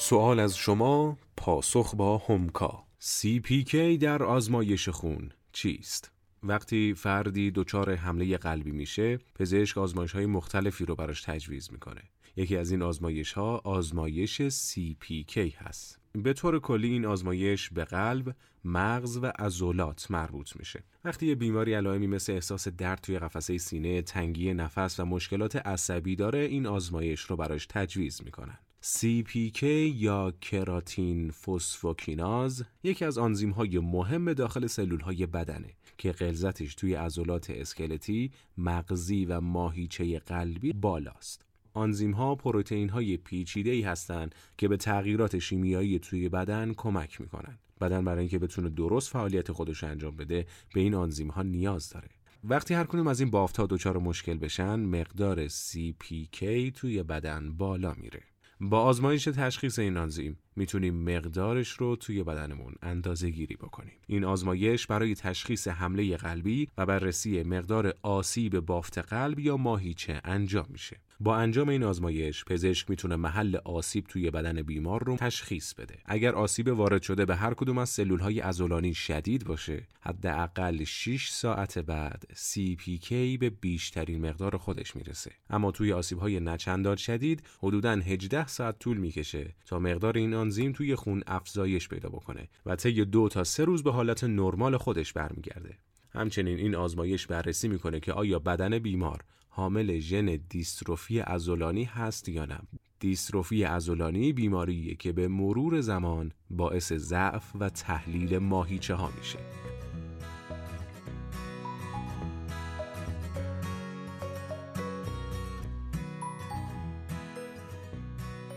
سوال از شما پاسخ با همکا CPK در آزمایش خون چیست؟ وقتی فردی دچار حمله قلبی میشه پزشک آزمایش های مختلفی رو براش تجویز می‌کنه یکی از این آزمایش ها آزمایش CPK هست به طور کلی این آزمایش به قلب، مغز و عضلات مربوط میشه. وقتی یه بیماری علائمی مثل احساس درد توی قفسه سینه، تنگی نفس و مشکلات عصبی داره این آزمایش رو براش تجویز می‌کنن. CPK یا کراتین فسفوکیناز یکی از آنزیم های مهم داخل سلول های بدنه که غلظتش توی عضلات اسکلتی، مغزی و ماهیچه قلبی بالاست. آنزیم ها پروتئین های پیچیده ای هستند که به تغییرات شیمیایی توی بدن کمک می‌کنن. بدن برای اینکه بتونه درست فعالیت خودش انجام بده به این آنزیم ها نیاز داره. وقتی هر کنیم از این بافت ها دچار مشکل بشن مقدار CPK توی بدن بالا میره. با آزمایش تشخیص این آنزیم می‌تونیم مقدارش رو توی بدنمون اندازه گیری بکنیم. این آزمایش برای تشخیص حمله قلبی و بررسی مقدار آسیب بافت قلب یا ماهیچه انجام میشه. با انجام این آزمایش پزشک می‌تونه محل آسیب توی بدن بیمار رو تشخیص بده. اگر آسیب وارد شده به هر کدوم از سلول های عضلانی شدید باشه، حداقل 6 ساعت بعد CPK به بیشترین مقدار خودش می‌رسه. اما توی آسیب های نچندان شدید حدوداً 18 ساعت طول می‌کشه تا مقدار این آنزیم توی خون افزایش پیدا بکنه و طی دو تا سه روز به حالت نرمال خودش برمیگرده. همچنین این آزمایش بررسی می‌کنه که آیا بدن بیمار حامل ژن دیستروفی ازولانی هست یا نه دیستروفی ازولانی بیماریه که به مرور زمان باعث ضعف و تحلیل ماهیچه ها میشه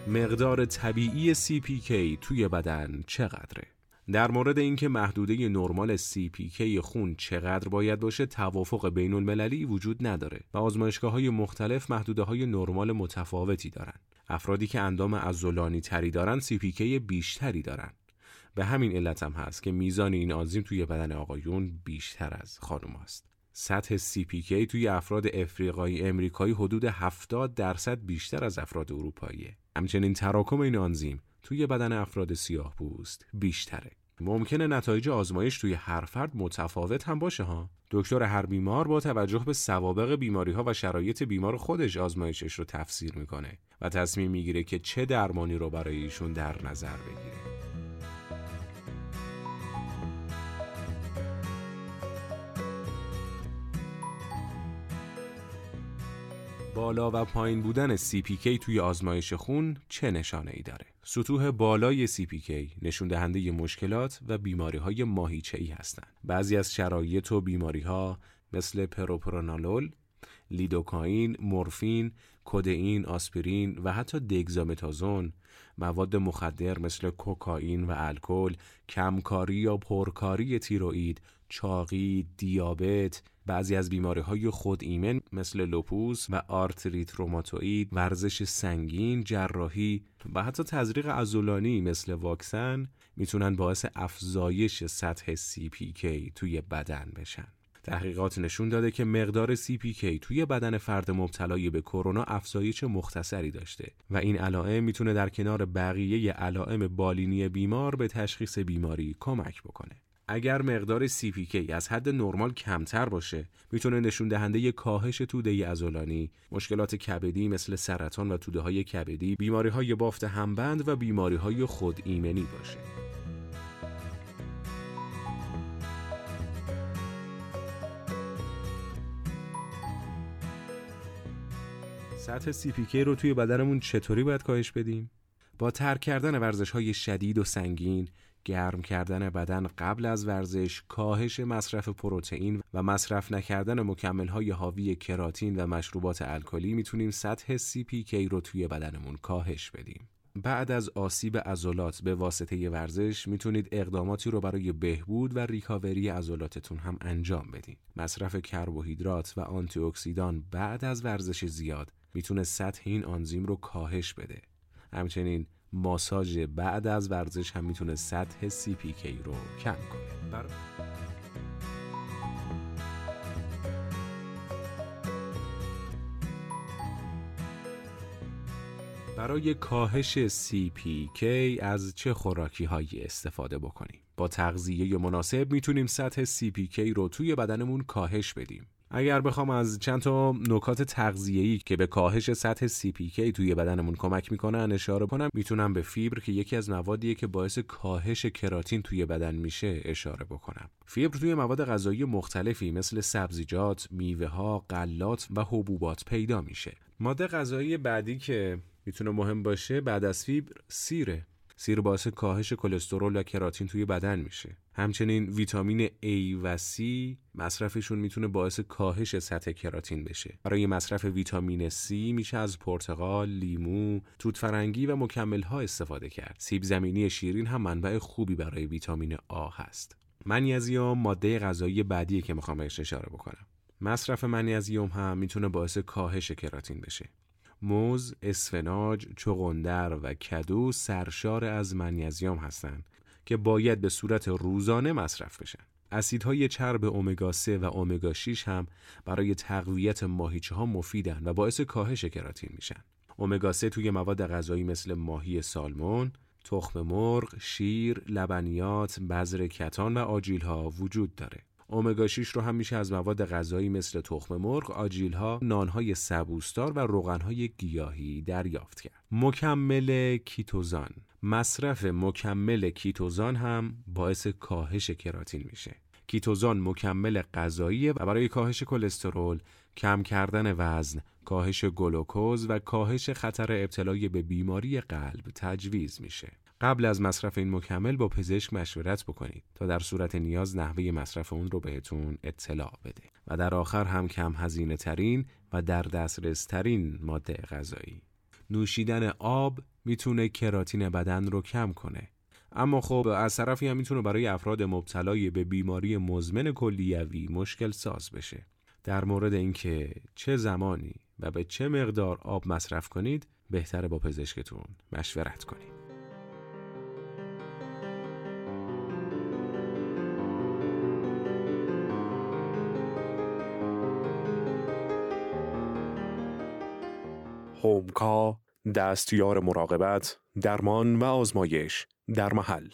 مقدار طبیعی CPK توی بدن چقدره؟ در مورد اینکه محدوده نرمال CPK خون چقدر باید باشه توافق بین المللی وجود نداره و آزمایشگاه های مختلف محدوده های نرمال متفاوتی دارن. افرادی که اندام عضلانی تری دارن CPK بیشتری دارن. به همین علت هم هست که میزان این آنزیم توی بدن آقایون بیشتر از خانم است. سطح CPK توی افراد افریقایی امریکایی حدود 70 درصد بیشتر از افراد اروپاییه. همچنین تراکم این آنزیم توی بدن افراد سیاه پوست بیشتره. ممکنه نتایج آزمایش توی هر فرد متفاوت هم باشه ها. دکتر هر بیمار با توجه به سوابق بیماری ها و شرایط بیمار خودش آزمایشش رو تفسیر می‌کنه و تصمیم می‌گیره که چه درمانی رو برای ایشون در نظر بگیره. بالا و پایین بودن CPK توی آزمایش خون چه نشانه ای داره؟ سطوح بالای CPK نشون دهنده مشکلات و بیماری های ماهیچه ای هستند. بعضی از شرایط و بیماری ها مثل پروپرانولول، لیدوکاین، مورفین، کودئین، آسپرین و حتی دگزامتازون مواد مخدر مثل کوکائین و الکل، کمکاری یا پرکاری تیروئید، چاقی، دیابت، بعضی از بیماری های خود ایمن مثل لوپوس و آرتریت روماتوئید، ورزش سنگین، جراحی و حتی تزریق عضلانی مثل واکسن می‌تونن باعث افزایش سطح CPK توی بدن بشن. تحقیقات نشون داده که مقدار CPK توی بدن فرد مبتلای به کرونا افزایش مختصری داشته و این علائم می‌تونه در کنار بقیه علائم بالینی بیمار به تشخیص بیماری کمک بکنه. اگر مقدار CPK از حد نرمال کمتر باشه می‌تونه نشون دهنده کاهش توده عضلانی، مشکلات کبدی مثل سرطان و توده های کبدی، بیماری های بافت همبند و بیماری های خود ایمنی باشه. سطح CPK رو توی بدنمون چطوری باید کاهش بدیم؟ با ترک کردن ورزش های شدید و سنگین، گرم کردن بدن قبل از ورزش، کاهش مصرف پروتئین و مصرف نکردن مکمل های حاوی کراتین و مشروبات الکلی می‌تونیم سطح CPK رو توی بدنمون کاهش بدیم. بعد از آسیب عضلات به واسطه ورزش می‌تونید اقداماتی رو برای بهبود و ریکاوری عضلاتتون هم انجام بدین. مصرف کربوهیدرات و آنتی اکسیدان بعد از ورزش زیاد می‌تونه سطح این آنزیم رو کاهش بده. همچنین ماساژ بعد از ورزش هم می‌تونه سطح CPK رو کم کنه. بر... برای کاهش CPK از چه خوراکی هایی استفاده بکنیم؟ با تغذیه مناسب می‌تونیم سطح CPK رو توی بدنمون کاهش بدیم. اگر بخوام از چند تا نکات تغذیه‌ای که به کاهش سطح CPK توی بدنمون کمک می‌کنن اشاره کنم می‌تونم به فیبر که یکی از موادیه که باعث کاهش کراتین توی بدن میشه اشاره بکنم. فیبر توی مواد غذایی مختلفی مثل سبزیجات، میوه ها، غلات و حبوبات پیدا میشه. ماده غذایی بعدی که می‌تونه مهم باشه بعد از فیبر سیره. سیر باعث کاهش کلسترول و کراتین توی بدن میشه. همچنین ویتامین A و C مصرفشون می‌تونه باعث کاهش سطح کراتین بشه. برای مصرف ویتامین C میشه از پرتقال، لیمو، توت فرنگی و مکمل ها استفاده کرد. سیب زمینی شیرین هم منبع خوبی برای ویتامین آ هست. منیزیم ماده غذایی بعدی که می‌خوام بهش اشاره بکنم. مصرف منیزیم هم می‌تونه باعث کاهش کراتین بشه. موز، اسفناج، چغندر و کدو سرشار از منیزیم هستند که باید به صورت روزانه مصرف بشن. اسیدهای چرب امگا 3 و امگا 6 هم برای تقویت ماهیچه ها مفیدن و باعث کاهش کراتین میشن. امگا 3 توی مواد غذایی مثل ماهی سالمون، تخم مرغ، شیر، لبنیات، بذر کتان و آجیل ها وجود داره. امگا 6 رو هم میشه از مواد غذایی مثل تخم مرغ، آجیلها، نانهای سبوستار و روغنهای گیاهی دریافت کرد. مکمل کیتوزان مصرف مکمل کیتوزان هم باعث کاهش کراتین میشه. کیتوزان مکمل غذایی و برای کاهش کلسترول، کم کردن وزن، کاهش گلوکوز و کاهش خطر ابتلای به بیماری قلب تجویز میشه. قبل از مصرف این مکمل با پزشک مشورت بکنید تا در صورت نیاز نحوه مصرف اون رو بهتون اطلاع بده و در آخر هم کم هزینه ترین و در دسترس ترین ماده غذایی. نوشیدن آب می‌تونه کراتین بدن رو کم کنه. اما خب از طرفی هم می‌تونه برای افراد مبتلای به بیماری مزمن کلیوی مشکل ساز بشه. در مورد اینکه چه زمانی و به چه مقدار آب مصرف کنید بهتره با پزشکتون مشورت کنید. هومکا دستیار مراقبت، درمان و آزمایش در محل.